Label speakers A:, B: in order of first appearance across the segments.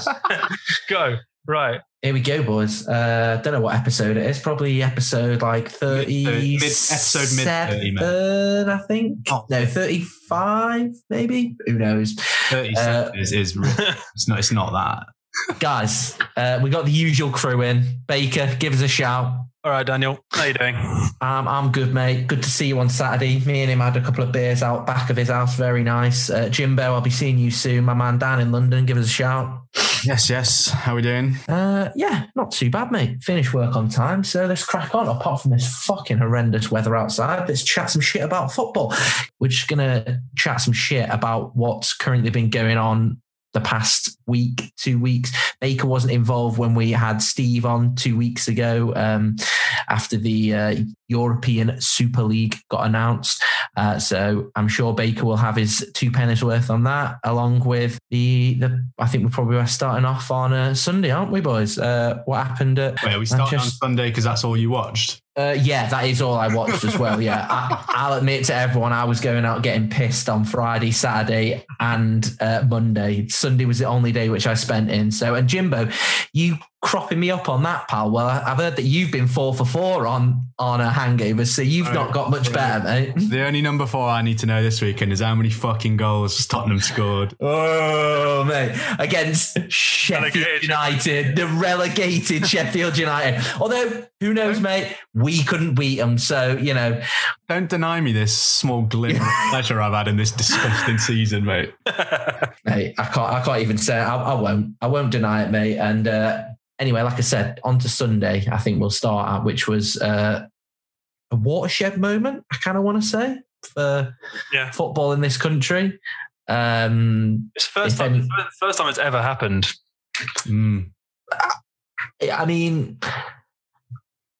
A: Go. Right.
B: Here we go, boys. Uh, don't know what episode it is. Probably episode like 30.
C: Mid- episode mid 30,
B: seven, I think.
C: Oh.
B: No, 35, maybe. Who knows?
C: 30
B: Uh,
C: is, is real. it's not it's not that.
B: Guys, uh, we got the usual crew in. Baker, give us a shout.
A: All right, Daniel. How you doing?
B: Um, I'm good, mate. Good to see you on Saturday. Me and him had a couple of beers out back of his house. Very nice. Uh, Jimbo, I'll be seeing you soon. My man Dan in London, give us a shout.
C: Yes, yes. How we doing?
B: Uh, yeah, not too bad, mate. Finished work on time, so let's crack on. Apart from this fucking horrendous weather outside, let's chat some shit about football. We're just gonna chat some shit about what's currently been going on the past week, two weeks. Baker wasn't involved when we had Steve on two weeks ago um, after the uh, European Super League got announced. Uh, so I'm sure Baker will have his two pennies worth on that, along with the the. I think we're probably starting off on a Sunday, aren't we, boys? Uh, what happened at?
C: Wait, are we starting on Sunday because that's all you watched?
B: Uh, yeah, that is all I watched as well. Yeah, I, I'll admit to everyone, I was going out getting pissed on Friday, Saturday, and uh, Monday. Sunday was the only day which I spent in. So, and Jimbo, you cropping me up on that, pal. Well, I- I've heard that you've been four for four on on a hangover, so you've
C: Oh,
B: not got much oh, better, mate.
C: The only number four I need to know this weekend is how many fucking goals Tottenham scored.
B: Oh mate, against Sheffield
A: Relegated.
B: United, the relegated Sheffield United. Although who knows, mate, we couldn't beat them. So you know,
C: Don't deny me this small glimmer of pleasure I've had in this disgusting season, mate.
B: mate, I can't, I can't even say. I, I won't, I won't deny it, mate. And uh, anyway, like I said, on to Sunday. I think we'll start at which was uh, a watershed moment. I kind of want to say for
A: Yeah.
B: football in this country. Um,
A: It's the first time,
B: any-
A: first time it's ever happened.
C: Mm.
B: I mean,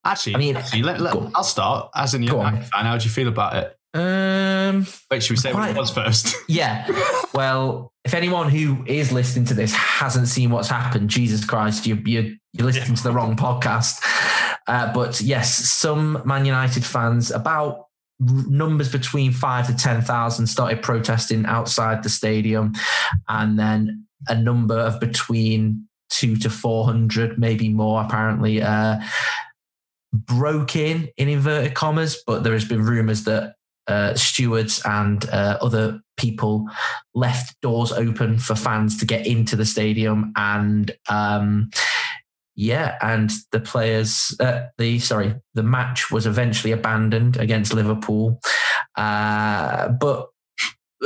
C: Actually,
B: I mean,
C: actually, let, let, I'll start. As
B: on.
C: United fan, how do you feel about it?
B: um,
C: Wait, should we say what it was first?
B: Yeah. Well, if anyone who is listening to this hasn't seen what's happened, Jesus Christ, you, you, you're listening to the wrong podcast. Uh, but yes, some Man United fans, about numbers between five to 10,000, started protesting outside the stadium. And then a number of between two to 400, maybe more, apparently, uh, broke in, in inverted commas. But there has been rumors that uh, stewards and uh, other people left doors open for fans to get into the stadium and um, yeah and the players uh, the sorry the match was eventually abandoned against liverpool uh, but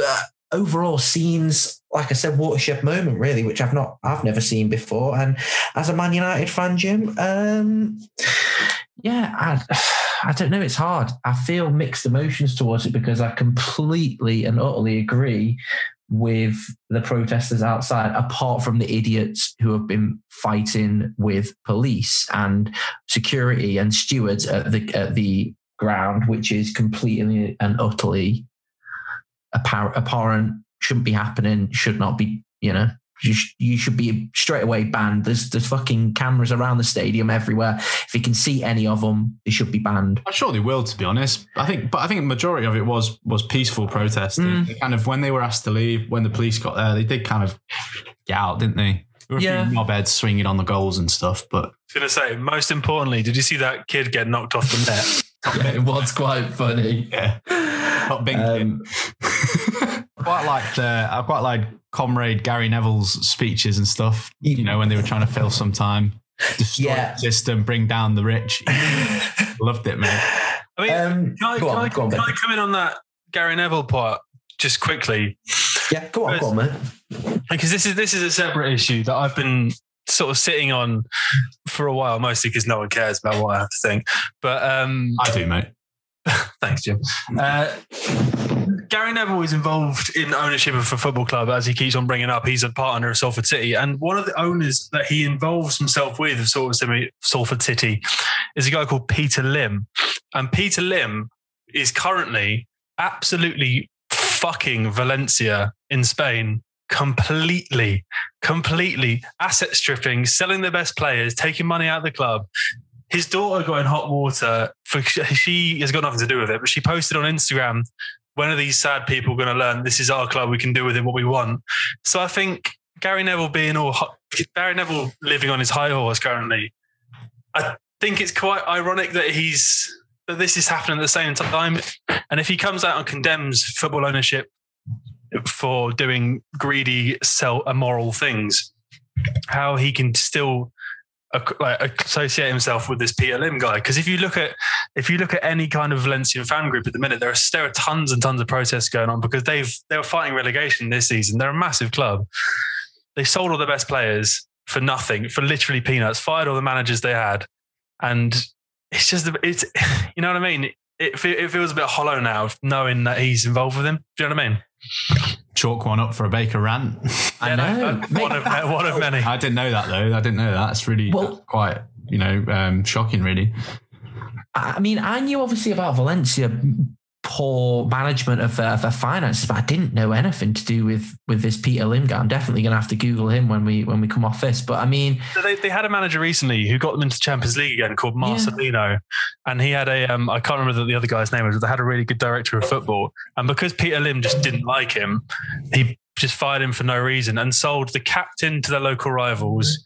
B: uh, overall scenes like i said watershed moment really which i've not i've never seen before and as a man united fan jim um, yeah I, I don't know. It's hard. I feel mixed emotions towards it because I completely and utterly agree with the protesters outside, apart from the idiots who have been fighting with police and security and stewards at the at the ground, which is completely and utterly appar- apparent, shouldn't be happening, should not be, you know. You, sh- you should be straight away banned. There's there's fucking cameras around the stadium everywhere. If you can see any of them, they should be banned.
C: I'm sure they will, to be honest. I think, but I think the majority of it was was peaceful protesting.
B: Mm.
C: Kind of when they were asked to leave, when the police got there, they did kind of get out, didn't they? There were a
B: Yeah.
C: few knobheads swinging on the goals and stuff, but
A: I was going to say, most importantly, did you see that kid get knocked off the net?
B: Yeah, it was quite funny.
C: yeah, not big.
B: Um,
C: quite like the I quite liked Comrade Gary Neville's speeches and stuff. You know when they were trying to fill some time, destroy
B: Yeah.
C: the system, bring down the rich. Loved it, man.
A: I mean,
B: um,
A: can, I, can,
B: on,
A: I,
B: go on,
A: can I come in on that Gary Neville part just quickly?
B: Yeah, go on, go on, man.
A: because this is this is a separate issue that I've been sort of sitting on for a while, mostly because no one cares about what I have to think. But um,
C: I do, mate.
A: thanks, Jim. Uh, Gary Neville is involved in ownership of a football club, as he keeps on bringing up. He's a partner of Salford City, and one of the owners that he involves himself with of Salford City, is a guy called Peter Lim, and Peter Lim is currently absolutely fucking Valencia in Spain completely, completely asset stripping, selling their best players, taking money out of the club. His daughter got in hot water for she has got nothing to do with it, but she posted on Instagram, when are these sad people going to learn this is our club? We can do with it what we want. So I think Gary Neville being all hot, Barry Neville living on his high horse currently. I think it's quite ironic that he's that this is happening at the same time. And if he comes out and condemns football ownership for doing greedy, self immoral things, how he can still like associate himself with this Peter Lim guy. Because if you look at if you look at any kind of Valencian fan group at the minute, there are there are tons and tons of protests going on because they've they were fighting relegation this season. They're a massive club. They sold all the best players for nothing, for literally peanuts. Fired all the managers they had, and it's just it's you know what I mean. It, it feels a bit hollow now, knowing that he's involved with him. Do you know what I mean?
C: Chalk one up for a Baker rant.
B: I know.
A: one, of, one of many.
C: I didn't know that though. I didn't know that. That's really well, quite, you know, um, shocking, really.
B: I mean, I knew obviously about Valencia poor management of, uh, of finances, but I didn't know anything to do with with this Peter Lim guy. I'm definitely going to have to Google him when we when we come off this. But I mean,
A: so they, they had a manager recently who got them into Champions League again called Marcelino, yeah. and he had a um, I can't remember the other guy's name was. They had a really good director of football, and because Peter Lim just didn't like him, he just fired him for no reason and sold the captain to the local rivals.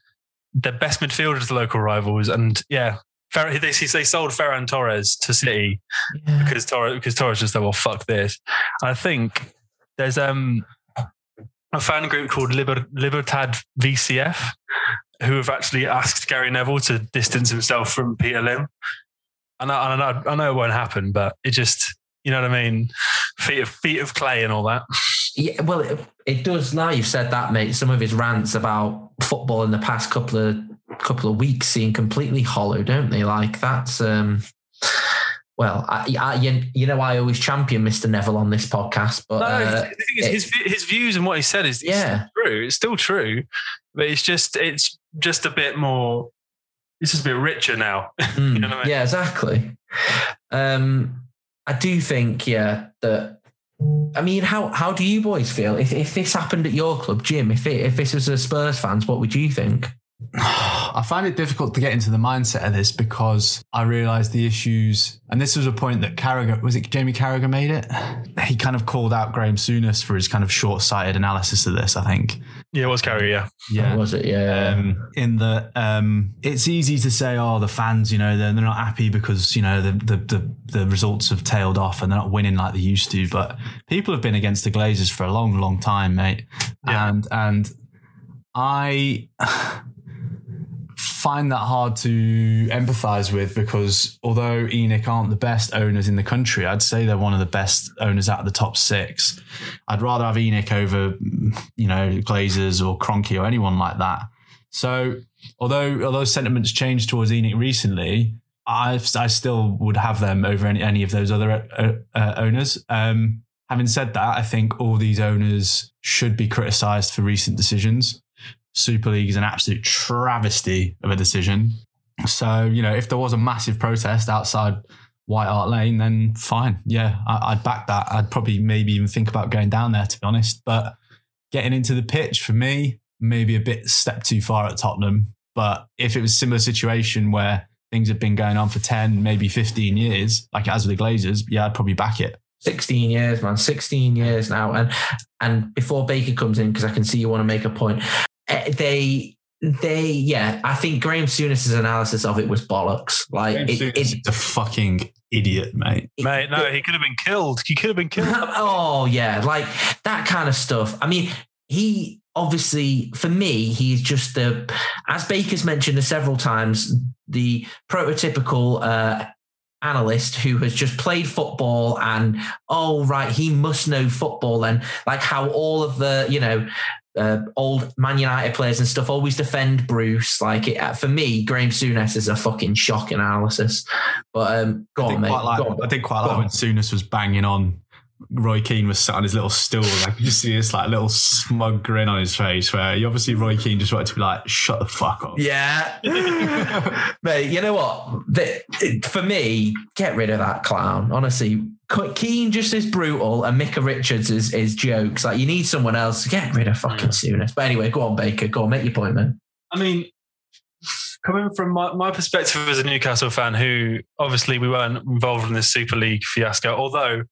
A: The best midfielder to the local rivals, and yeah, they, they sold Ferran Torres to City yeah. because Torres because Torres just said, "Well, fuck this." I think there's um a fan group called Liber, Libertad VCF who have actually asked Gary Neville to distance himself from Peter Lim. And I, I know it won't happen, but it just, you know what I mean? Feet of, feet of clay and all that.
B: Yeah, well, it, it does now you've said that, mate. Some of his rants about football in the past couple of couple of weeks seem completely hollow, don't they? Like that's um well, I, I, you, you know, I always champion Mr. Neville on this podcast, but no,
A: uh, his his views and what he said is yeah. true. It's still true, but it's just it's just a bit more. It's just a bit richer now.
B: Mm, you know I mean? Yeah, exactly. Um, I do think, yeah, that. I mean, how how do you boys feel if if this happened at your club, Jim? If it, if this was a Spurs fans, what would you think?
C: I find it difficult to get into the mindset of this because I realised the issues, and this was a point that Carragher was it Jamie Carragher made it. He kind of called out Graham Souness for his kind of short-sighted analysis of this. I think.
A: Yeah, it was Carragher. Yeah,
B: yeah, was it? Yeah. Um,
C: in the, um, it's easy to say, oh, the fans, you know, they're, they're not happy because you know the, the the the results have tailed off and they're not winning like they used to. But people have been against the Glazers for a long, long time, mate. Yeah. And and I find that hard to empathize with because although ENIC aren't the best owners in the country, I'd say they're one of the best owners out of the top six. I'd rather have ENIC over, you know, Glazers or Kroenke or anyone like that. So although although sentiments changed towards ENIC recently, I I still would have them over any, any of those other uh, uh, owners. Um, having said that, I think all these owners should be criticised for recent decisions. Super League is an absolute travesty of a decision. So, you know, if there was a massive protest outside White Hart Lane, then fine. Yeah, I, would back that. I'd probably maybe even think about going down there, to be honest. But getting into the pitch for me, maybe a bit step too far at Tottenham. But if it was a similar situation where things have been going on for 10, maybe 15 years, like as with the Glazers, yeah, I'd probably back it.
B: 16 years, man, 16 years now. And and before Baker comes in, because I can see you want to make a point, they they yeah i think graham souness's analysis of it was bollocks. Like it,
C: it's a fucking idiot mate.
A: Mate no he could have been killed. He could have been killed.
B: Oh yeah like that kind of stuff. I mean he obviously for me he's just the as baker's mentioned several times the prototypical uh analyst who has just played football and oh right he must know football and like how all of the you know uh, old Man United players and stuff always defend Bruce. Like it, uh, for me, Graham Souness is a fucking shock analysis. But um, go on, mate.
C: Like,
B: on.
C: I did quite like when Souness was banging on. Roy Keane was sat on his little stool. Like you just see this like little smug grin on his face. Where he obviously Roy Keane just wanted to be like, "Shut the fuck up."
B: Yeah, mate. You know what? The, for me, get rid of that clown. Honestly, Keane just is brutal and Micah Richards is, is jokes. Like you need someone else. Get rid of fucking Souness. But anyway, go on, Baker. Go on, make your point, man.
A: I mean, coming from my, my perspective as a Newcastle fan, who obviously we weren't involved in this Super League fiasco. Although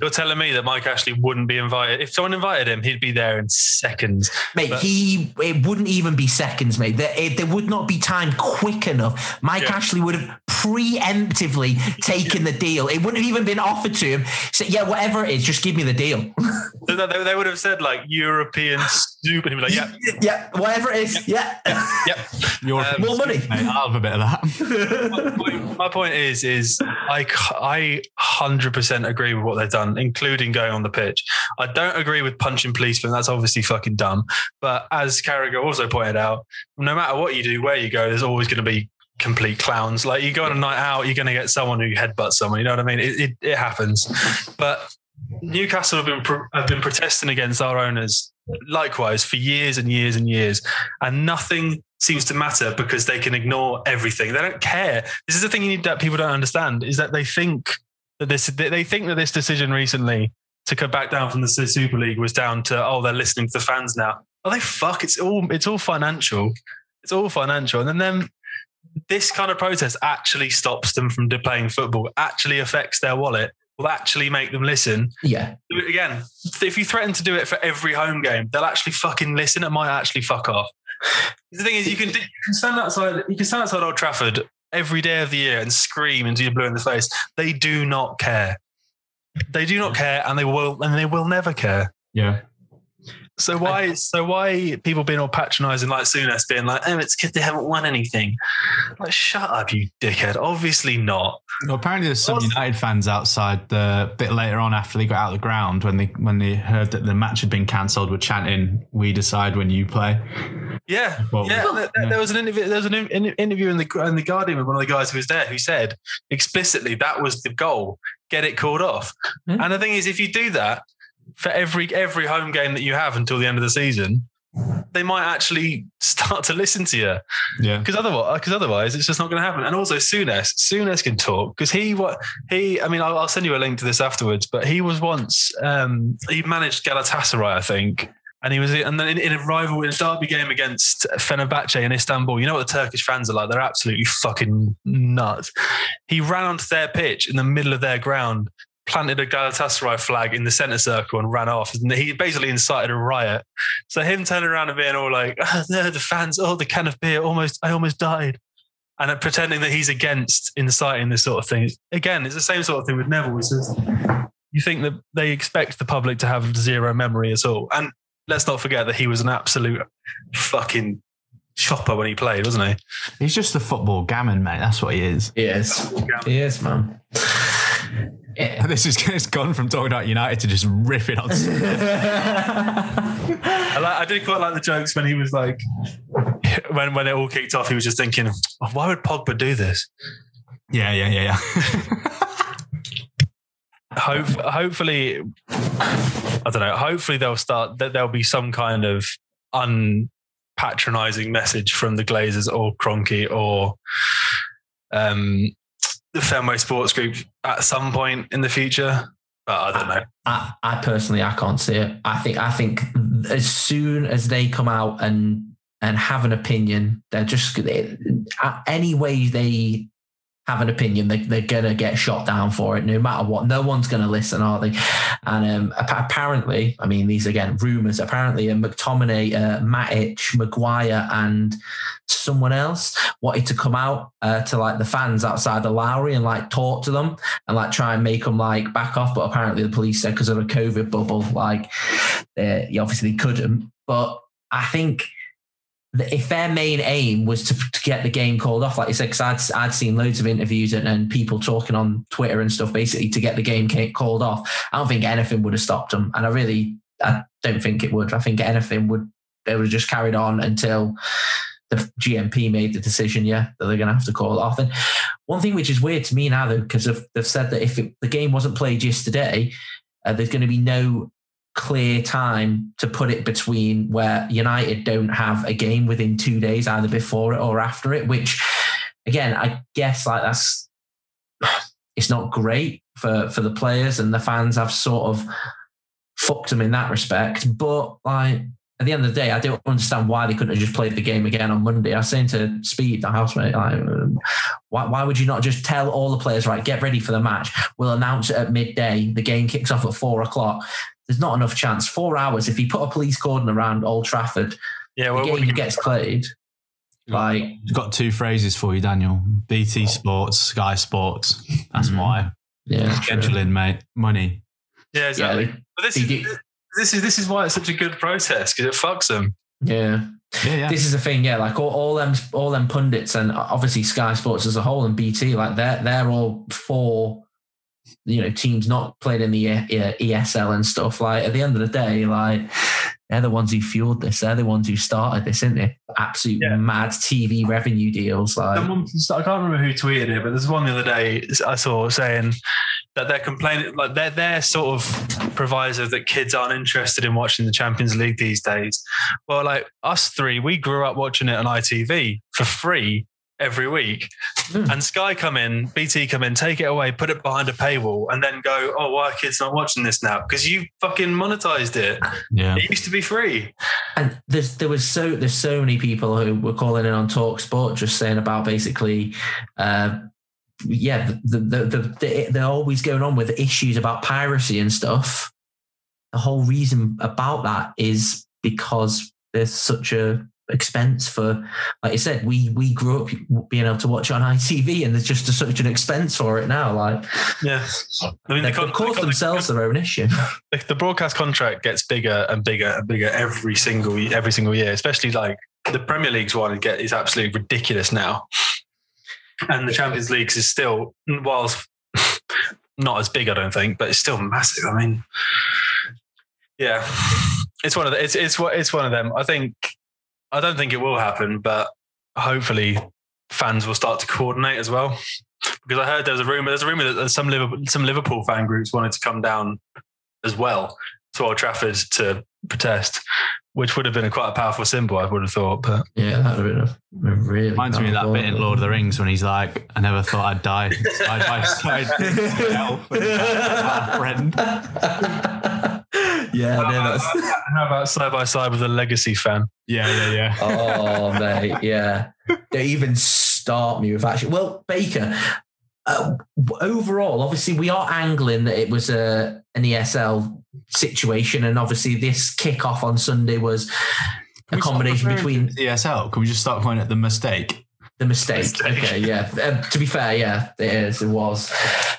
A: you're telling me that Mike Ashley wouldn't be invited. If someone invited him, he'd be there in seconds.
B: Mate,
A: But-
B: he it wouldn't even be seconds, mate. There, it, there would not be time quick enough. Mike
A: Yeah.
B: Ashley would have preemptively taken the deal. It wouldn't have even been offered to him. So yeah, whatever it is, just give me the deal.
A: They, they- they would have said like European Super. He'd be like, yeah,
B: yeah, whatever it is. Yeah.
A: Yeah.
C: You're
A: Um,
B: More money.
C: Mate, I'll have a bit of that.
A: my, point, my point is, is I 100% agree with what they've done, including going on the pitch. I don't agree with punching policemen. That's obviously fucking dumb. But as Carragher also pointed out, no matter what you do, where you go, there's always going to be complete clowns. Like you go on a night out, you're going to get someone who headbutts someone. You know what I mean? It, it, it happens. But Newcastle have been pro- have been protesting against our owners likewise for years and years and years, and nothing seems to matter because they can ignore everything. They don't care. This is the thing you need that people don't understand is that they think that this they think that this decision recently to come back down from the Super League was down to oh they're listening to the fans now. Oh they fuck it's all it's all financial. It's all financial, and then then this kind of protest actually stops them from playing football. Actually affects their wallet. Will actually make them listen
B: yeah.
A: do it again. If you threaten to do it for every home game, they'll actually fucking listen. It might actually fuck off. The thing is, you can, you can stand outside. You can stand outside Old Trafford every day of the year and scream until you're blue in the face. They do not care. They do not care, and they will, and they will never care.
C: yeah.
A: So why? So why people being all patronising like Souness being like, oh, it's because they haven't won anything. Like, shut up, you dickhead. Obviously not.
C: Well, apparently there's some United fans outside the bit later on after they got out of the ground when they when they heard that the match had been cancelled were chanting "We decide when you play."
A: Yeah,
C: Well,
A: yeah. There,
C: yeah.
A: there was an interview. There was an in- interview in the in the Guardian with one of the guys who was there who said explicitly that was the goal: get it called off.
B: Yeah.
A: And the thing is, if you do that for every every home game that you have until the end of the season, they might actually start to listen to you.
C: Yeah,
A: Because otherwise, because otherwise, it's just not going to happen. And also, Souness, Souness can talk because he what he. I mean, I'll, I'll send you a link to this afterwards. But he was once um, he managed Galatasaray, I think, and he was and then in, in a rival in a derby game against Fenerbahce in Istanbul. You know what the Turkish fans are like? They're absolutely fucking nuts. He ran onto their pitch in the middle of their ground. Planted a Galatasaray flag in the centre circle and ran off. And he basically incited a riot. So him turning around and being all like, oh, no, the fans, oh, the can of beer, almost, I almost died. And pretending that he's against inciting this sort of thing. Again, it's the same sort of thing with Neville. It's just, you think that they expect the public to have zero memory at all. And let's not forget that he was an absolute fucking chopper when he played, wasn't he?
C: he's just a football gammon, mate. That's what he is.
B: He is. He is, man.
C: This is it's gone from talking about United to just ripping on.
A: I, like, I did quite like the jokes when he was like, when when it all kicked off, he was just thinking, oh, why would Pogba do this?
C: yeah, yeah, yeah, yeah.
A: Hope, hopefully, I don't know. Hopefully, they'll start. That there'll be some kind of unpatronizing message from the Glazers or Kroenke or um, the Fenway Sports Group at some point in the future. But I don't know.
B: I, I personally I can't see it. I think I think as soon as they come out and and have an opinion, they're just they, uh, any way they have an opinion, they, they're gonna get shot down for it, no matter what. No one's gonna listen, are they? And um, apparently, I mean, these again rumors. Apparently, uh, McTominay, uh, Matic, Maguire, and someone else wanted to come out uh, to like the fans outside the Lowry and like talk to them and like try and make them like back off. But apparently, the police said because of a COVID bubble, like they obviously couldn't. But I think if their main aim was to, to get the game called off, like you said, because I'd, I'd seen loads of interviews and, and people talking on Twitter and stuff, basically to get the game called off. I don't think anything would have stopped them, and I really, I don't think it would. I think anything would they would have just carried on until the GMP made the decision, yeah, that they're going to have to call it off. And one thing which is weird to me now, though, because they've said that if it, the game wasn't played yesterday, uh, there's going to be no clear time to put it between where United don't have a game within two days, either before it or after it, which again, I guess like that's it's not great for for the players and the fans have sort of fucked them in that respect. But like at the end of the day, I don't understand why they couldn't have just played the game again on Monday. I was saying to Speed, the housemate, like, why, why would you not just tell all the players, right, get ready for the match? We'll announce it at midday. The game kicks off at four o'clock. There's not enough chance. Four hours. If you put a police cordon around Old Trafford,
A: Yeah,
B: the
A: well,
B: game gets played. Like,
C: I've got two phrases for you, Daniel. BT Sports, Sky Sports. That's
B: Mhm.
C: why.
B: yeah, true.
C: Scheduling, mate. Money.
A: yeah, exactly.
B: Yeah,
A: but this is
B: do-
A: this is this is why it's such a good protest because it fucks them.
B: yeah.
C: Yeah, yeah.
B: This is the thing, yeah. Like all, all them, all them pundits, and obviously Sky Sports as a whole, and BT, like they're they're all for, you know, teams not playing in the ESL and stuff. Like at the end of the day, like they're the ones who fueled this. They're the ones who started this, isn't it? Absolute
A: Yeah.
B: mad TV revenue deals. Like,
A: Someone, I can't remember who tweeted it, but there's one the other day I saw saying that they're complaining, like they're their sort of proviso that kids aren't interested in watching the Champions League these days. Well, like us three, we grew up watching it on ITV for free every week,
B: Hmm.
A: and Sky come in, BT come in, take it away, put it behind a paywall, and then go, "Oh, why are kids not watching this now? Because you fucking monetized it.
C: yeah.
A: It used to be free."
B: and there's there was so there's so many people who were calling in on Talk Sport just saying about basically uh yeah the, the, the, the they're always going on with issues about piracy and stuff the whole reason about that is because there's such a expense for like you said we we grew up being able to watch on ITV and there's just a, such an expense for it now like
A: Yeah, I mean,
B: they of course
A: the
B: themselves their own issue
A: the, the broadcast contract gets bigger and bigger and bigger every single every single year. Especially like the Premier League's one get is absolutely ridiculous now, and the Champions League's is still whilst not as big, I don't think, but it's still massive. I mean, yeah, it's one of the, it's it's what it's one of them. I think I don't think it will happen, but hopefully fans will start to coordinate as well. Because I heard there was a rumor. There's a rumor that some Liverpool, some Liverpool fan groups wanted to come down as well to Old Trafford to protest, which would have been a quite a powerful symbol. I would have thought, but
B: yeah that would have been a, a really
C: Reminds me of that bit in Lord of the Rings when he's like, I never thought I'd die. Side by side with an elf friend.
B: yeah, no, that's.
A: how about side by side with a legacy fan?
C: Yeah, yeah, yeah.
B: Oh, mate, yeah. They even start me with actually. Well, Baker. Uh, overall, obviously, we are angling that it was a an ESL situation, and obviously, this kickoff on Sunday was a combination between
C: ESL. Can we just start calling it the mistake?
B: the mistake.
A: Mistake.
B: Okay, yeah. Uh, to be fair, yeah, it is. It was.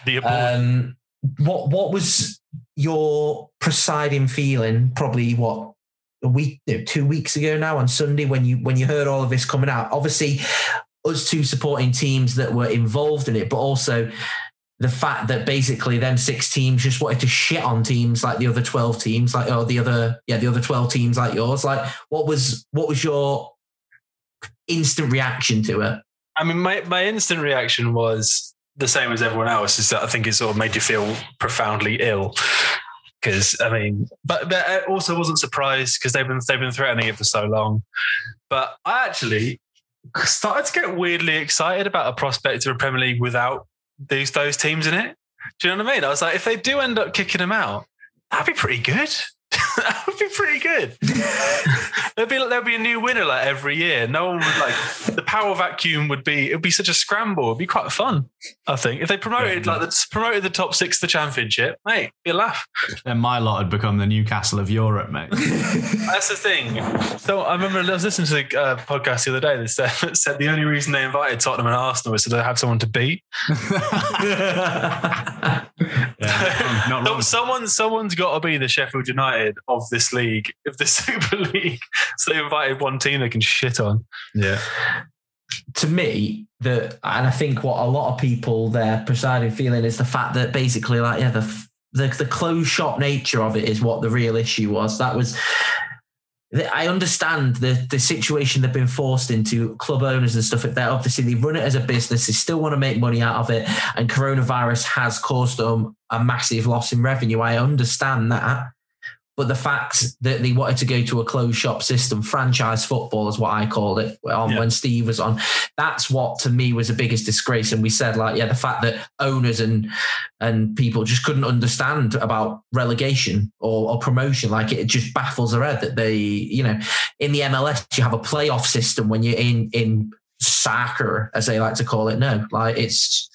A: The
B: Um, what what was your presiding feeling? Probably what a week, two weeks ago now on Sunday when you when you heard all of this coming out. Obviously, us two supporting teams that were involved in it, but also the fact that basically them six teams just wanted to shit on teams like the other 12 teams like or the other yeah the other 12 teams like yours like what was what was your instant reaction to it
A: I mean, my, my instant reaction was the same as everyone else. Is that I think it sort of made you feel profoundly ill. Because I mean, but, but I also wasn't surprised because they've been they've been threatening it for so long. But I actually started to get weirdly excited about a prospect of a Premier League without these those teams in it. Do you know what I mean? I was like, if they do end up kicking them out, that'd be pretty good. that would be pretty good. there'd be there'd be a new winner like every year. No one would like the power vacuum would be it would be such a scramble. It'd be quite fun. I think if they promoted like the, promoted the top six to the championship, mate, be a laugh.
C: Then my lot had become the Newcastle of Europe, mate.
A: That's the thing. So I remember I was listening to a uh, podcast the other day that said, that said the only reason they invited Tottenham and Arsenal was to have someone to beat.
C: Yeah, not
A: No,
C: wrong.
A: someone, someone's got to be the Sheffield United of this league, of the Super League. So they invited one team they can shit on.
C: Yeah.
B: to me, the and I think what a lot of people their presiding feeling is the fact that basically, like, yeah, the the, the closed shop nature of it is what the real issue was. That was. I understand the the situation they've been forced into, club owners and stuff like that. Obviously, they run it as a business; they still want to make money out of it, and coronavirus has caused them a massive loss in revenue. I understand that, But the fact that they wanted to go to a closed shop system, franchise football is what I called it on
A: Yeah.
B: when Steve was on. That's what to me was the biggest disgrace. And we said like, yeah, the fact that owners and and people just couldn't understand about relegation or, or promotion, like it just baffles their head that they, you know, in the MLS you have a playoff system when you're in in soccer, as they like to call it. No, like it's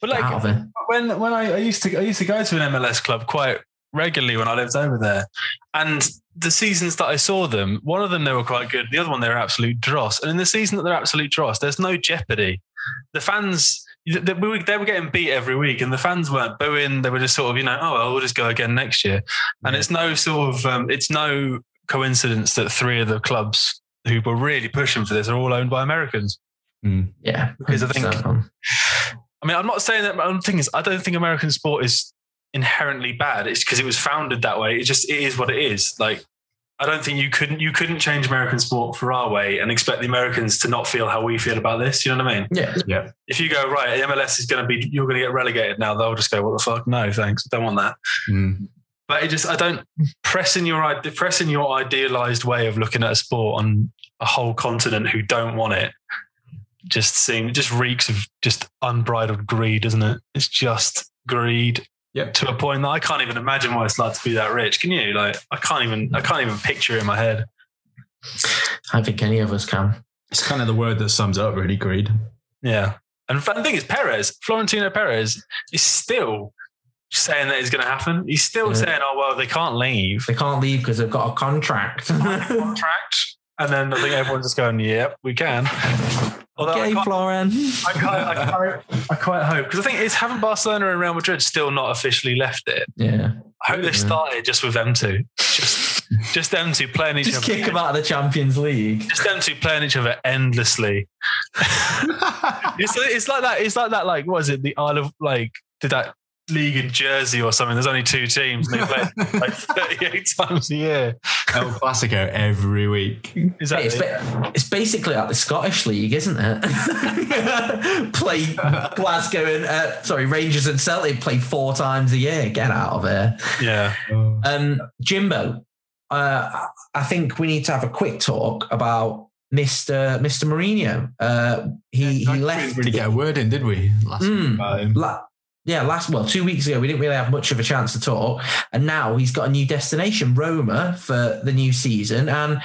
A: But like
B: out of it.
A: when when I, I used to I used to go to an MLS club quite regularly when I lived over there, and the seasons that I saw them, one of them they were quite good, the other one they were absolute dross. And in the season that they're absolute dross, there's no jeopardy. The fans. They were, they were getting beat every week, and the fans weren't booing. They were just sort of, you know, oh, well, we'll just go again next year. And it's no sort of, um, it's no coincidence that three of the clubs who were really pushing for this are all owned by Americans.
C: Mm.
B: Yeah,
A: Because I think-
B: 100%.
A: I mean, I'm not saying that. The thing is, I don't think American sport is inherently bad. It's because it was founded that way. It just it is what it is. Like, I don't think you couldn't you couldn't change American sport for our way and expect the Americans to not feel how we feel about this. You know what I mean?
B: yeah, yeah.
A: If you go right, MLS is going to be you're going to get relegated now. They'll just go, what the fuck? No, thanks. Don't want that.
C: Mm.
A: But it just I don't pressing your ide- pressing your idealized way of looking at a sport on a whole continent who don't want it. Just seem just reeks of just unbridled greed, doesn't it? It's just greed
C: Yep.
A: to a point that I can't even imagine what it's like to be that rich. Can you? Like I can't even I can't even picture it in my head.
B: I don't think any of us can.
C: It's kind of the word that sums up really greed.
A: Yeah. And the thing is, Perez, Florentino Perez, is still saying that it's going to happen. He's still
B: Yeah.
A: saying, "Oh well, they can't leave."
B: They can't leave because they've got a contract.
A: contract. And then I think everyone's just going, yep, we can. Although I,
B: okay,
A: can't,
B: Floren.
A: I, quite, I, quite, I quite hope, because I think it's haven't Barcelona and Real Madrid still not officially left it.
B: Yeah.
A: I hope they started just with them two. Just, just them two playing each
B: Just
A: other.
B: kick them out of the Champions League.
A: Just them two playing each other endlessly. It's, it's like that. It's like that. Like, what is it? The Isle of like did that league in Jersey or something? There's only two teams and they play like 38 times a year.
C: El Clasico every week.
A: Is that
B: It's, ba- it's basically like the Scottish League, isn't it? play Glasgow and uh, sorry, Rangers and Celtic play four times a year. Get out of here.
A: yeah.
B: Um, Jimbo, uh, I think we need to have a quick talk about Mr. Mr. Mourinho. Uh, he
C: I
B: he
C: didn't
B: left.
C: really get a word in, did we? Last
B: Mm.
C: week about him.
B: La- yeah, last well, two weeks ago we didn't really have much of a chance to talk, and now he's got a new destination, Roma, for the new season. And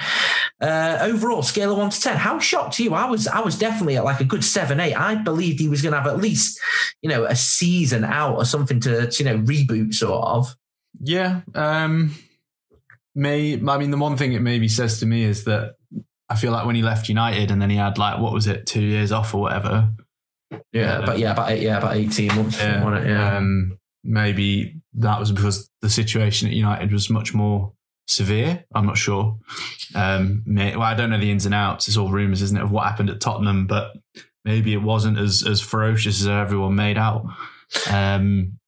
B: uh, overall, scale of one to ten, how shocked are you? I was, I was definitely at like a good seven, eight. I believed he was going to have at least, you know, a season out or something to, to you know, reboot sort of.
C: Yeah. Um, may I mean the one thing it maybe says to me is that I feel like when he left United and then he had like what was it two years off or whatever.
B: Yeah, but yeah, about eight, yeah, about eighteen months.
C: Yeah.
B: on it, yeah.
C: Um, maybe that was because the situation at United was much more severe. I'm not sure. Um, well, I don't know the ins and outs. It's all rumours, isn't it, of what happened at Tottenham? But maybe it wasn't as as ferocious as everyone made out. Um,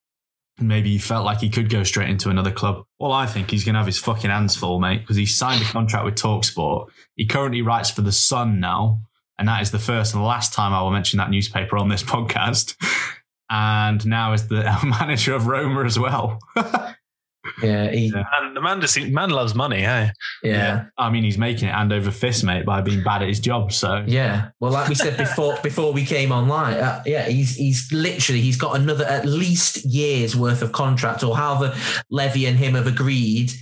C: maybe he felt like he could go straight into another club. Well, I think he's going to have his fucking hands full, mate, because he signed a contract with Talksport. He currently writes for the Sun now, and that is the first and last time I will mention that newspaper on this podcast. And now is the manager of Roma as well.
B: yeah, he, yeah,
A: And the man just man loves money, hey.
B: yeah.
C: I mean, he's making it hand over fist, mate, by being bad at his job. So
B: Yeah, well, like we said before, before we came online, uh, yeah, he's he's literally he's got another at least year's worth of contract, or however Levy and him have agreed.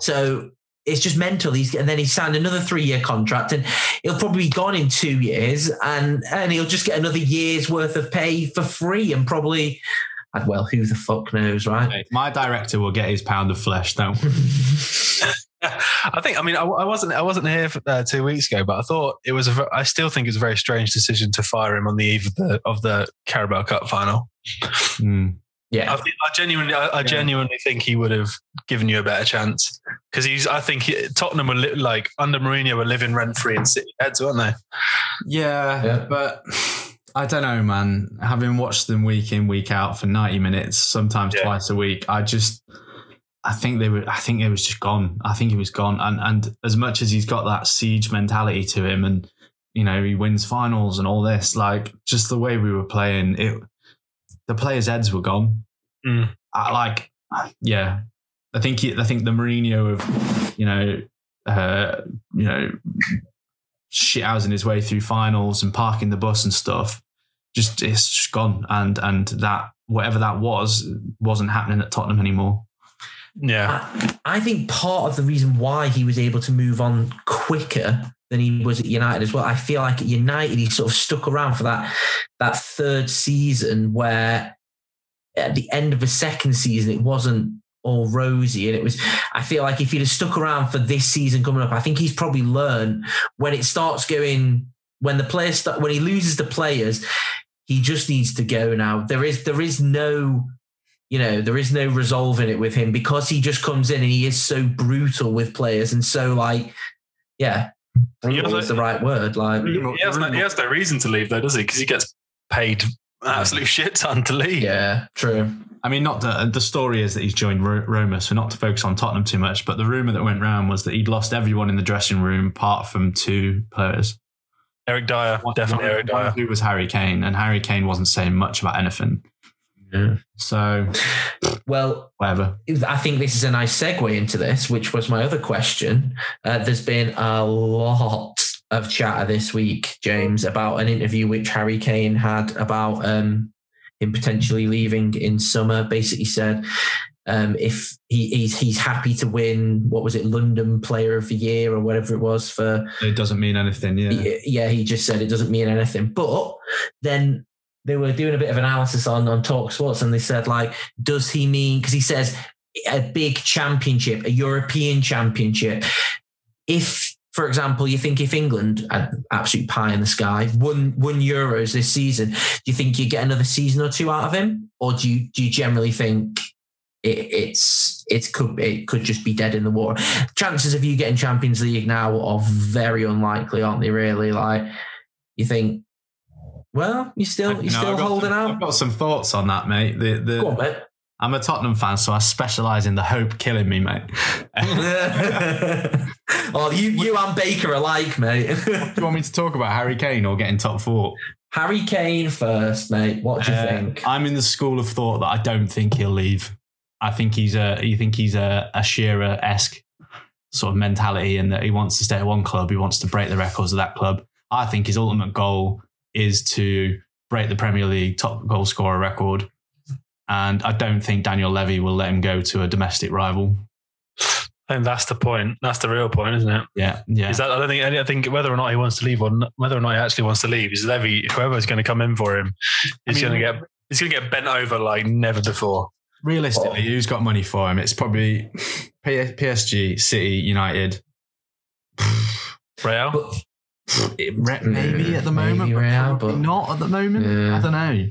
B: So it's just mental. He's and then he signed another three year contract, and he'll probably be gone in two years, and and he'll just get another year's worth of pay for free, and probably, uh, well, who the fuck knows, right?
C: Hey, my director will get his pound of flesh. Don't.
A: I think. I mean, I, I wasn't. I wasn't here for, uh, two weeks ago, but I thought it was. A, ve- I still think it's a very strange decision to fire him on the eve of the of the Carabao Cup final.
C: Mm.
A: I,
B: yeah,
A: think, I genuinely, I, I genuinely think he would have given you a better chance because he's. I think he, Tottenham were li- like under Mourinho were living rent free in City heads, weren't they?
C: Yeah,
B: Yeah.
C: but I don't know, man. Having watched them week in, week out for ninety minutes, sometimes
A: Yeah.
C: twice a week, I just, I think they were. I think it was just gone. I think he was gone. And and as much as he's got that siege mentality to him, and you know he wins finals and all this, like just the way we were playing, it, the players' heads were gone.
A: Mm.
C: I, like, yeah. I think I think the Mourinho of you know uh, you know shithousing his way through finals and parking the bus and stuff just it's just gone and and that whatever that was wasn't happening at Tottenham anymore.
A: Yeah,
B: I, I think part of the reason why he was able to move on quicker than he was at United as well. I feel like at United he sort of stuck around for that that third season where at the end of the second season it wasn't all rosy and it was I feel like if he'd have stuck around for this season coming up, I think he's probably learned when it starts going when the players start, when he loses the players, he just needs to go now. There is there is no you know, there is no resolving it with him because he just comes in and he is so brutal with players and so like, yeah, brutal is the right word. Like
A: he has, no, he has no reason to leave though, does he? Because he gets paid absolute shit ton to leave.
B: Yeah, true.
C: I mean, not the the story is that he's joined Roma, so not to focus on Tottenham too much. But the rumor that went round was that he'd lost everyone in the dressing room apart from two players.
A: Eric Dier, one, definitely one, Eric Dier.
C: Who was Harry Kane, and Harry Kane wasn't saying much about anything.
B: Yeah.
C: So,
B: well,
C: whatever.
B: I think this is a nice segue into this, which was my other question. Uh, there's been a lot of chatter this week, James, about an interview which Harry Kane had about um, him potentially leaving in summer. Basically, said um, if he, he's he's happy to win, what was it, London Player of the Year or whatever it was for.
C: It doesn't mean anything. Yeah,
B: yeah. He just said it doesn't mean anything. But then they were doing a bit of analysis on on Talk Sports, and they said like, does he mean? Because he says a big championship, a European championship. If for example, you think if England absolute pie in the sky, won won Euros this season, do you think you get another season or two out of him, or do you do you generally think it, it's it could it could just be dead in the water? Chances of you getting Champions League now are very unlikely, aren't they? Really, like you think. Well, you still you, still holding out.
C: I've got some thoughts on that, mate. The, the,
B: Go on, mate.
C: I'm a Tottenham fan, so I specialise in the hope killing me, mate.
B: oh, you, you and Baker alike, mate.
C: do you want me to talk about Harry Kane or getting top four?
B: Harry Kane first, mate. What do you uh, think?
C: I'm in the school of thought that I don't think he'll leave. I think he's a. You think he's a, a Shearer esque sort of mentality, and that he wants to stay at one club. He wants to break the records of that club. I think his ultimate goal is to break the Premier League top goal scorer record and I don't think Daniel Levy will let him go to a domestic rival.
A: I think that's the point. That's the real point, isn't it?
C: Yeah, yeah.
A: Is that I don't think I think whether or not he wants to leave or not, whether or not he actually wants to leave is Levy. Whoever's going to come in for him is going to get he's going to get bent over like never before.
C: Realistically, who's got money for him? It's probably PSG, City, United,
A: Real.
C: Maybe at the moment, maybe Real, but not at the moment. Yeah. I don't know.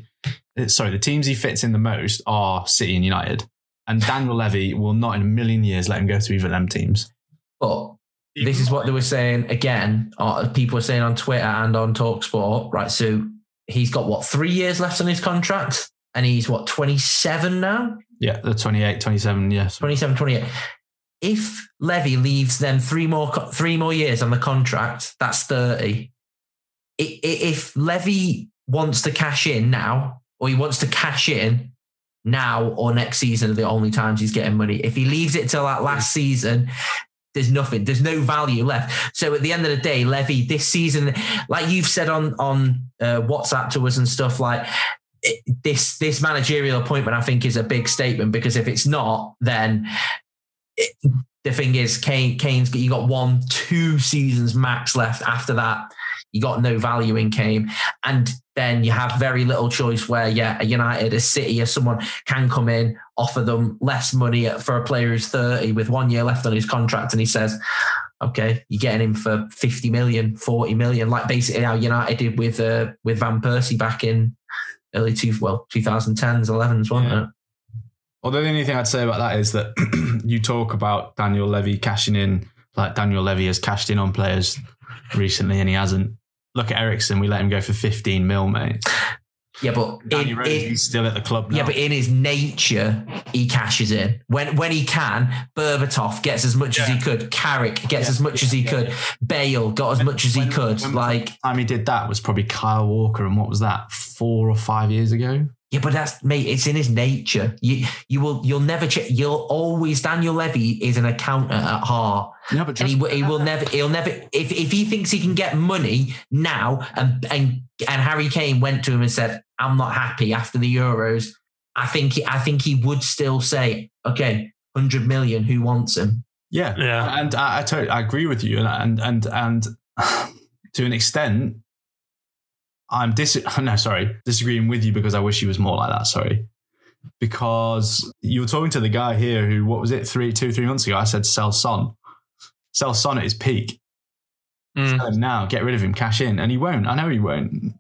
C: Uh, sorry, the teams he fits in the most are City and United. And Daniel Levy will not in a million years let him go to either of them teams.
B: But this is what they were saying again. Uh, people were saying on Twitter and on Talksport, right? So he's got what three years left on his contract, and he's what 27 now.
C: Yeah, the 28, 27, yes,
B: 27, 28. If Levy leaves them three more three more years on the contract, that's 30. If Levy wants to cash in now, or he wants to cash in now or next season are the only times he's getting money. If he leaves it till that last season, there's nothing. There's no value left. So at the end of the day, Levy this season, like you've said on on uh, WhatsApp to us and stuff, like this this managerial appointment, I think is a big statement because if it's not, then. It, the thing is, Kane, Kane's you got one, two seasons max left. After that, you got no value in Kane, and then you have very little choice where, yeah, a United, a City, or someone can come in, offer them less money for a player who's 30 with one year left on his contract. And he says, okay, you're getting him for 50 million, 40 million, like basically how United did with uh, with Van Persie back in early two, well, 2010s, 11s, wasn't yeah. it?
C: Although the only thing I'd say about that is that you talk about Daniel Levy cashing in, like Daniel Levy has cashed in on players recently and he hasn't look at Eriksen. We let him go for 15 mil, mate.
B: Yeah, but
C: Danny in, Rose, in, he's still at the club. Now.
B: Yeah, but in his nature, he cashes in when when he can. Berbatov gets as much yeah. as he could. Carrick gets yeah, as much yeah, as he could. Bale got as when, much as when, he could. like
C: time he did that was probably Kyle Walker, and what was that? Four or five years ago.
B: Yeah, but that's mate. It's in his nature. You you will you'll never check. You'll always Daniel Levy is an accountant at heart,
C: Yeah, but
B: and he, will- he will never he'll never if if he thinks he can get money now and and and Harry Kane went to him and said I'm not happy after the Euros. I think he, I think he would still say okay, hundred million. Who wants him?
C: yeah,
A: Yeah.
C: and I, I totally I agree with you, and and and and to an extent, I'm dis no sorry disagreeing with you because I wish he was more like that. Sorry, because you were talking to the guy here who what was it three two three months ago? I said sell Son, sell Son at his peak.
A: Mm.
C: Sell him now, get rid of him, cash in, and he won't. I know he won't.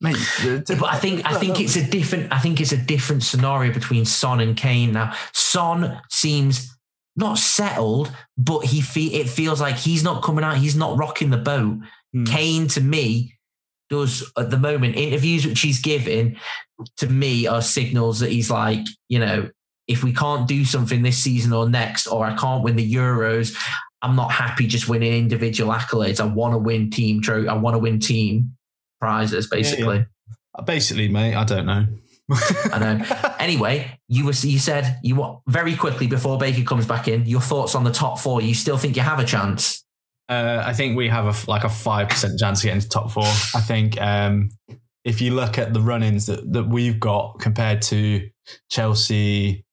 C: Mate,
B: But I think I think it's a different I think it's a different scenario between Son and Kane now. Son seems not settled, but he fe- it feels like he's not coming out. He's not rocking the boat.
C: Hmm.
B: Kane to me does at the moment interviews which he's giving to me are signals that he's like you know if we can't do something this season or next or I can't win the Euros. I'm not happy just winning individual accolades. I want to win team tro- I want to win team prizes basically.
C: Uh, basically, mate, I don't know.
B: I know. Anyway, you were you said you want very quickly before Baker comes back in. Your thoughts on the top four? You still think you have a chance?
C: Uh, I think we have a like a five percent chance to get into top four. I think um, if you look at the run-ins that, that we've got compared to Chelsea,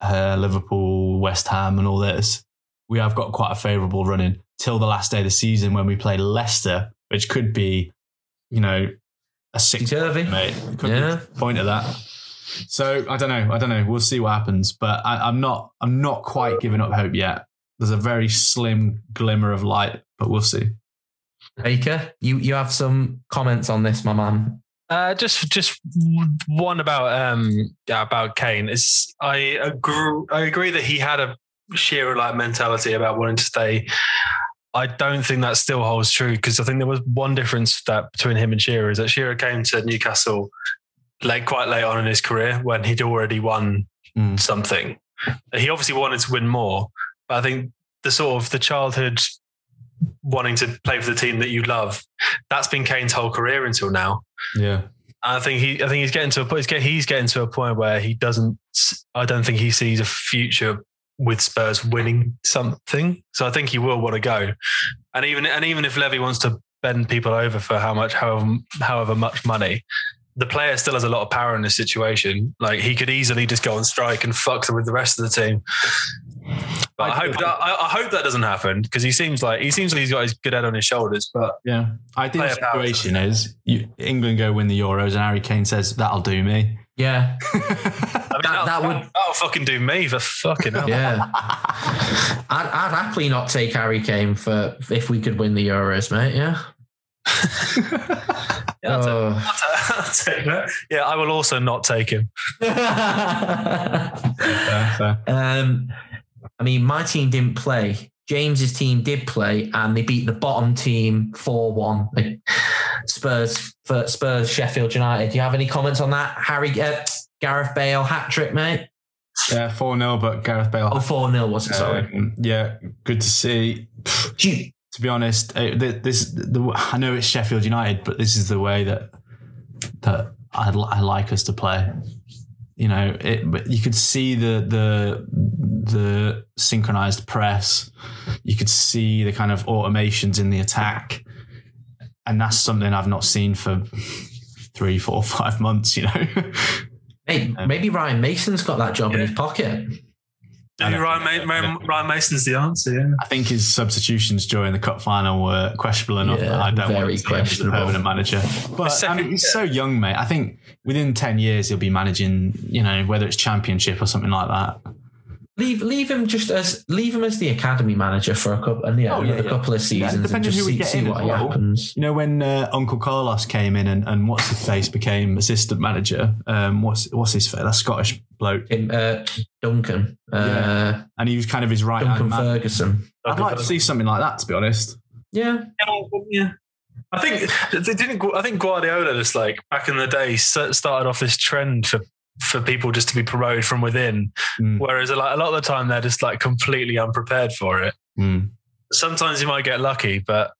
C: uh, Liverpool, West Ham, and all this, we have got quite a favourable run-in till the last day of the season when we play Leicester, which could be, you know, a six
B: Turvy.
C: mate. Could
B: Yeah.
C: be point of that. So I don't know. I don't know. We'll see what happens. But I, I'm not. I'm not quite giving up hope yet. There's a very slim glimmer of light, but we'll see.
B: Baker, you you have some comments on this, my man.
A: Uh, just just one about um yeah, about Kane is I agree I agree that he had a Shearer like mentality about wanting to stay. I don't think that still holds true because I think there was one difference that between him and Shearer is that Shearer came to Newcastle late quite late on in his career when he'd already won
C: Mm.
A: something. He obviously wanted to win more, but I think the sort of the childhood wanting to play for the team that you love, that's been Kane's whole career until now.
C: Yeah.
A: I think he, I think he's getting to a point. He's get- He's getting to a point where he doesn't. I don't think he sees a future with Spurs winning something. So I think he will want to go. And even and even if Levy wants to bend people over for how much, however, however much money, the player still has a lot of power in this situation. Like he could easily just go on strike and fuck them with the rest of the team. But I,
C: I-
A: hope that, I, I hope that doesn't happen because he seems like he seems like he's got his good head on his shoulders. But
C: Yeah. I
A: think the
C: situation is you, England go win the Euros and Harry Kane says that'll do me.
B: Yeah,
A: I mean,
B: That-
A: that'll,
B: that would-
A: that'll, that'll fucking do me for fucking hell.
B: yeah. I'd, I'd happily not take Harry Kane for if we could win the Euros, mate. Yeah.
A: Yeah, I'll, take,
B: Oh.
A: I'll take- I'll take that. Yeah, I will also not take him.
C: Fair, fair.
B: um, I mean, my team didn't play. James's team did play, and they beat the bottom team four one. Spurs, Spurs, Sheffield United. Do you have any comments on that? Harry, uh, Gareth Bale hat trick, mate.
C: Yeah, 4 0, but Gareth Bale.
B: Oh, 4 0 was it? Sorry.
C: Um, yeah, good to see.
B: Do you-
C: To be honest, this the, I know it's Sheffield United, but this is the way that that I, I like us to play. You know, it, but you could see the the the synchronized press. You could see the kind of automations in the attack, and that's something I've not seen for three, four, five months. You know,
B: Hey, maybe Ryan Mason's got that job in his pocket.
C: I
A: Ryan, Ma- Ryan, Ryan Mason's the answer. Yeah.
C: I think his substitutions during the cup final were questionable enough.
B: Yeah,
C: that I don't
B: very
C: want to see him as a permanent manager. But I mean, um, he's so young, mate. I think within ten years he'll be managing. You know, whether it's championship or something like that.
B: Leave leave him just as leave him as the academy manager for a couple, and yeah,
C: Oh, yeah,
B: another
C: yeah.
B: couple of seasons, and just see, see what
C: well.
B: happens.
C: You know, when uh, Uncle Carlos came in and, and what's his face became assistant manager. Um, what's what's his face? That Scottish bloke,
B: Him, uh, Duncan, uh,
C: Yeah. and he was kind of his right
B: Duncan
C: hand man.
B: Ferguson.
C: I'd like to see something like that, to be honest.
B: Yeah,
A: Yeah. I think they didn't. I think Guardiola just like back in the day started off this trend for for people just to be promoted from within,
C: Mm.
A: whereas a lot, a lot of the time they're just like completely unprepared for it.
C: Mm.
A: Sometimes you might get lucky, but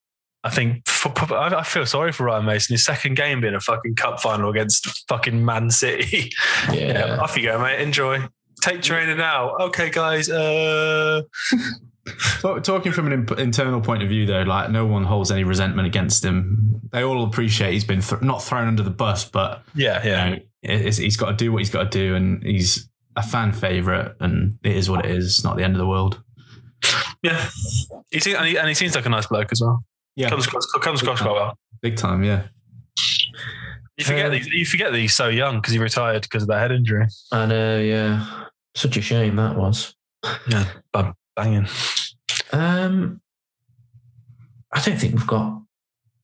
A: I think for, I feel sorry for Ryan Mason. His second game being a fucking cup final against fucking Man City.
B: Yeah.
A: yeah off you go, mate. Enjoy. Take training now. Okay, guys. Uh...
C: Talking from an internal point of view, though, like no one holds any resentment against him. They all appreciate he's been th- not thrown under the bus, but
A: yeah, yeah, you
C: know, he's got to do what he's got to do, and he's a fan favorite, and it is what it is. It's not the end of the world.
A: Yeah, he seems, and, he, and he seems like a nice bloke as well. Yeah, comes across, comes across quite well.
C: Big time, yeah.
A: You forget um, you forget that he's so young because he retired because of that head injury.
B: I know, yeah. Such a shame that was.
A: Yeah, banging.
B: Um, I don't think we've got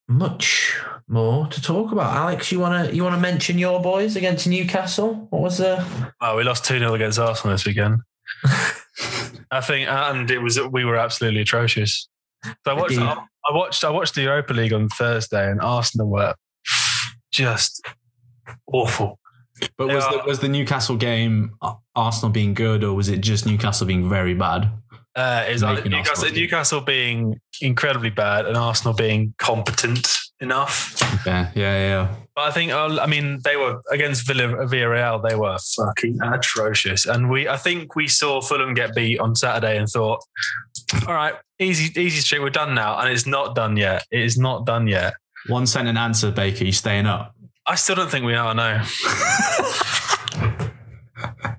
B: much more to talk about. Alex, you wanna you wanna mention your boys against Newcastle? What was the?
A: Oh, we lost two 0 against Arsenal this weekend. I think, and it was we were absolutely atrocious. So I watched. I, I watched. I watched the Europa League on Thursday, and Arsenal were just awful.
C: But was the, was the Newcastle game Arsenal being good, or was it just Newcastle being very bad?
A: Uh, is Newcastle, Newcastle being incredibly bad and Arsenal being competent enough.
C: Yeah, yeah, yeah.
A: But I think, uh, I mean, they were against Villa, Villarreal. They were fucking atrocious, and we, I think, we saw Fulham get beat on Saturday and thought, all right, easy, easy streak, we're done now, and it's not done yet. It is not done yet.
C: One sentence answer, Baker. You staying up?
A: I still don't think we are. No.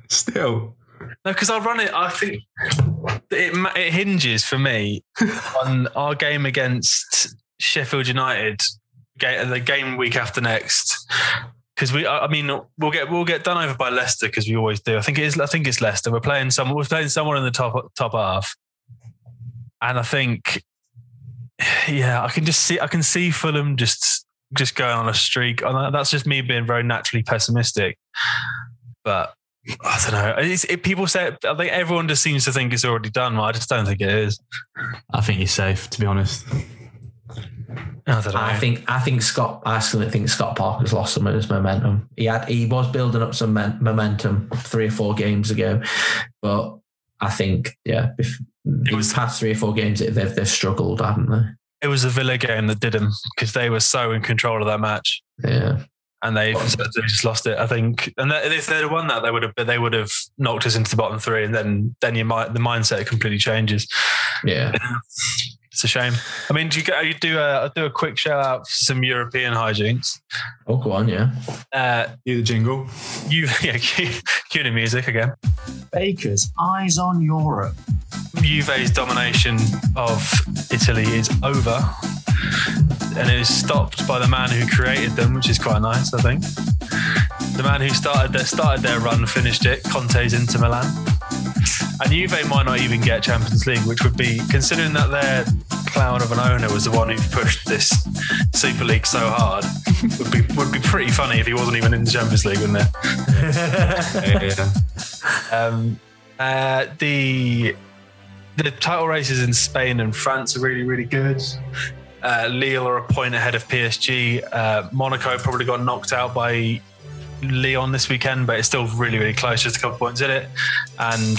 C: still.
A: No, because I'll run it. I think it it hinges for me on our game against Sheffield United, the game week after next. Because we, I mean, we'll get we'll get done over by Leicester because we always do. I think it is. I think it's Leicester. We're playing some. We're playing someone in the top top half, and I think, yeah, I can just see. I can see Fulham just just going on a streak. And That's just me being very naturally pessimistic. But I don't know. It, people say I think everyone just seems to think it's already done. But I just don't think it is.
C: I think he's safe, to be honest.
B: I, I, think I think Scott. I still think Scott Parker's lost some of his momentum. He had he was building up some men, momentum three or four games ago, but I think yeah, if it was past three or four games they've they've struggled, haven't they?
A: It was a Villa game that did him because they were so in control of that match.
B: Yeah
A: and they just lost it. I think, and if they'd have won that, they would have they would have knocked us into the bottom three, and then then your the mindset completely changes.
B: Yeah.
A: It's a shame. I mean, do you, you do a do a quick shout out for some European hijinks?
B: Oh, go on, yeah. Uh,
C: the jingle.
A: You yeah, cue, cue the music again.
D: Baker's eyes on Europe.
A: Juve's domination of Italy is over and it was stopped by the man who created them, which is quite nice, I think. The man who started their started their run finished it. Conte's Inter Milan, and Juve might not even get Champions League, which would be considering that their clown of an owner was the one who pushed this Super League so hard. would be would be pretty funny if he wasn't even in the Champions League, wouldn't it? yeah. Um, uh, the the title races in Spain and France are really, really good. Uh, Lille are a point ahead of PSG. Uh, Monaco probably got knocked out by Lyon this weekend, but it's still really, really close, just a couple points in it. And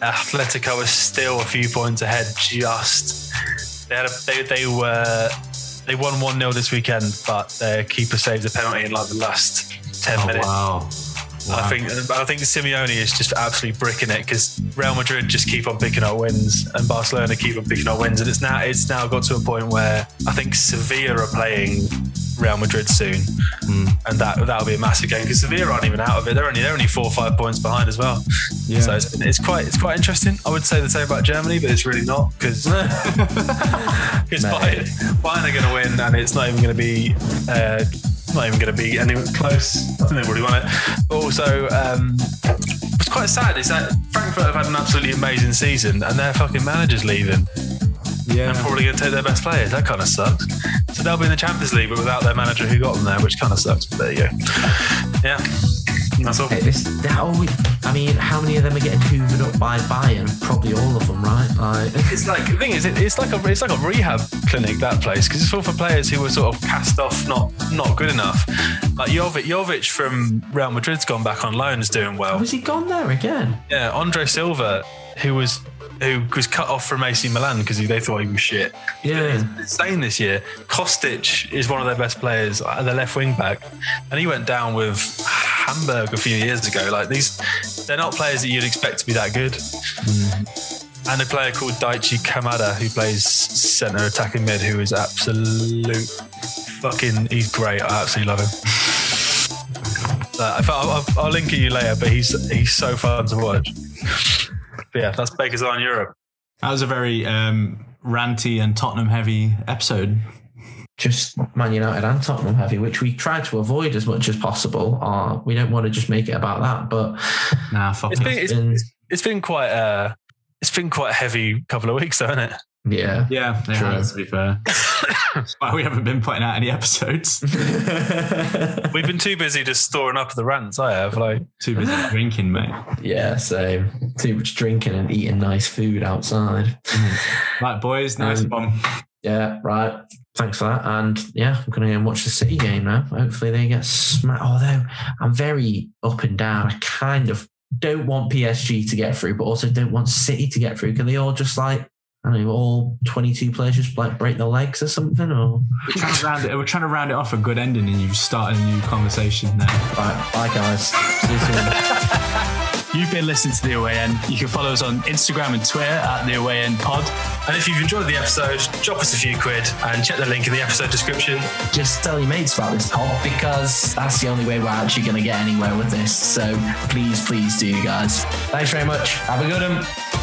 A: Atletico is still a few points ahead. Just they had a, they they were they won one 0 this weekend, but their keeper saved a penalty in like the last ten oh, minutes.
C: Wow.
A: Wow. I think I think Simeone is just absolutely bricking it because Real Madrid just keep on picking up wins and Barcelona keep on picking up wins, and it's now it's now got to a point where I think Sevilla are playing Real Madrid soon, mm. and that that'll be a massive game because Sevilla aren't even out of it. They're only they're only four or five points behind as well. Yeah. So it's, it's quite it's quite interesting. I would say the same about Germany, but it's really not because because Bayern, Bayern are going to win, and it's not even going to be. Uh, not even going to be anywhere close. I think they already won it. But also, um, what's quite sad is that Frankfurt have had an absolutely amazing season and their fucking manager's leaving. Yeah. And probably going to take their best players. That kind of sucks. So they'll be in the Champions League, but without their manager who got them there, which kind of sucks. But there you go. Yeah. That's all.
B: This, I mean, how many of them are getting hoovered up by Bayern? Probably all of them, right? Like,
A: it's like the thing is, it, it's like a it's like a rehab clinic that place because it's all for players who were sort of cast off, not not good enough. Like Jovic, Jovic from Real Madrid's gone back on loan, is doing well.
B: Oh, was he gone there again?
A: Yeah, Andre Silva, who was who was cut off from AC Milan because they thought he was shit.
B: Yeah.
A: Insane this year. Kostic is one of their best players, uh, the left wing back, and he went down with Hamburg a few years ago. Like these, they're not players that you'd expect to be that good. And a player called Daichi Kamada who plays centre attacking mid, who is absolute fucking. He's great. I absolutely love him. Uh, I'll, I'll, I'll link it you later, but he's he's so fun to watch. But yeah, that's Baker's Eye on Europe.
C: That was a very um, ranty and Tottenham heavy episode.
B: Just Man United and Tottenham heavy, which we try to avoid as much as possible. Uh, we don't want to just make it about that, but
C: Nah, fuck
A: It's
C: it.
A: been it's,
B: been-
A: it's- it's been quite uh it's been quite a heavy couple of weeks, though, hasn't it?
B: Yeah.
C: Yeah, it
B: True.
C: has, to be fair. That's why we haven't been putting out any episodes.
A: We've been too busy just storing up the rants. I have like
C: Too busy drinking, mate.
B: yeah, so too much drinking and eating nice food outside.
C: Right, boys, nice
B: Um,
C: one.
B: Yeah, right. Thanks for that. And yeah, I'm going to go and watch the City game now. Hopefully they get smacked. Although I'm very up and down. I kind of don't want PSG to get through, but also don't want City to get through. Can they all just like, I don't know, all 22 players just like break their legs or something? Or
C: We're trying, to round it, we're trying to round it off a good ending, and you start a new conversation there.
B: right, bye guys. See you soon.
E: You've been listening to The Away End. You can follow us on Instagram and Twitter at The Away End Pod.
A: and if you've enjoyed the episode, drop us a few quid and check the link in the episode description.
B: just tell your mates about this pod because that's the only way we're actually going to get anywhere with this. So please, please do, guys. Thanks very much. Have a good one.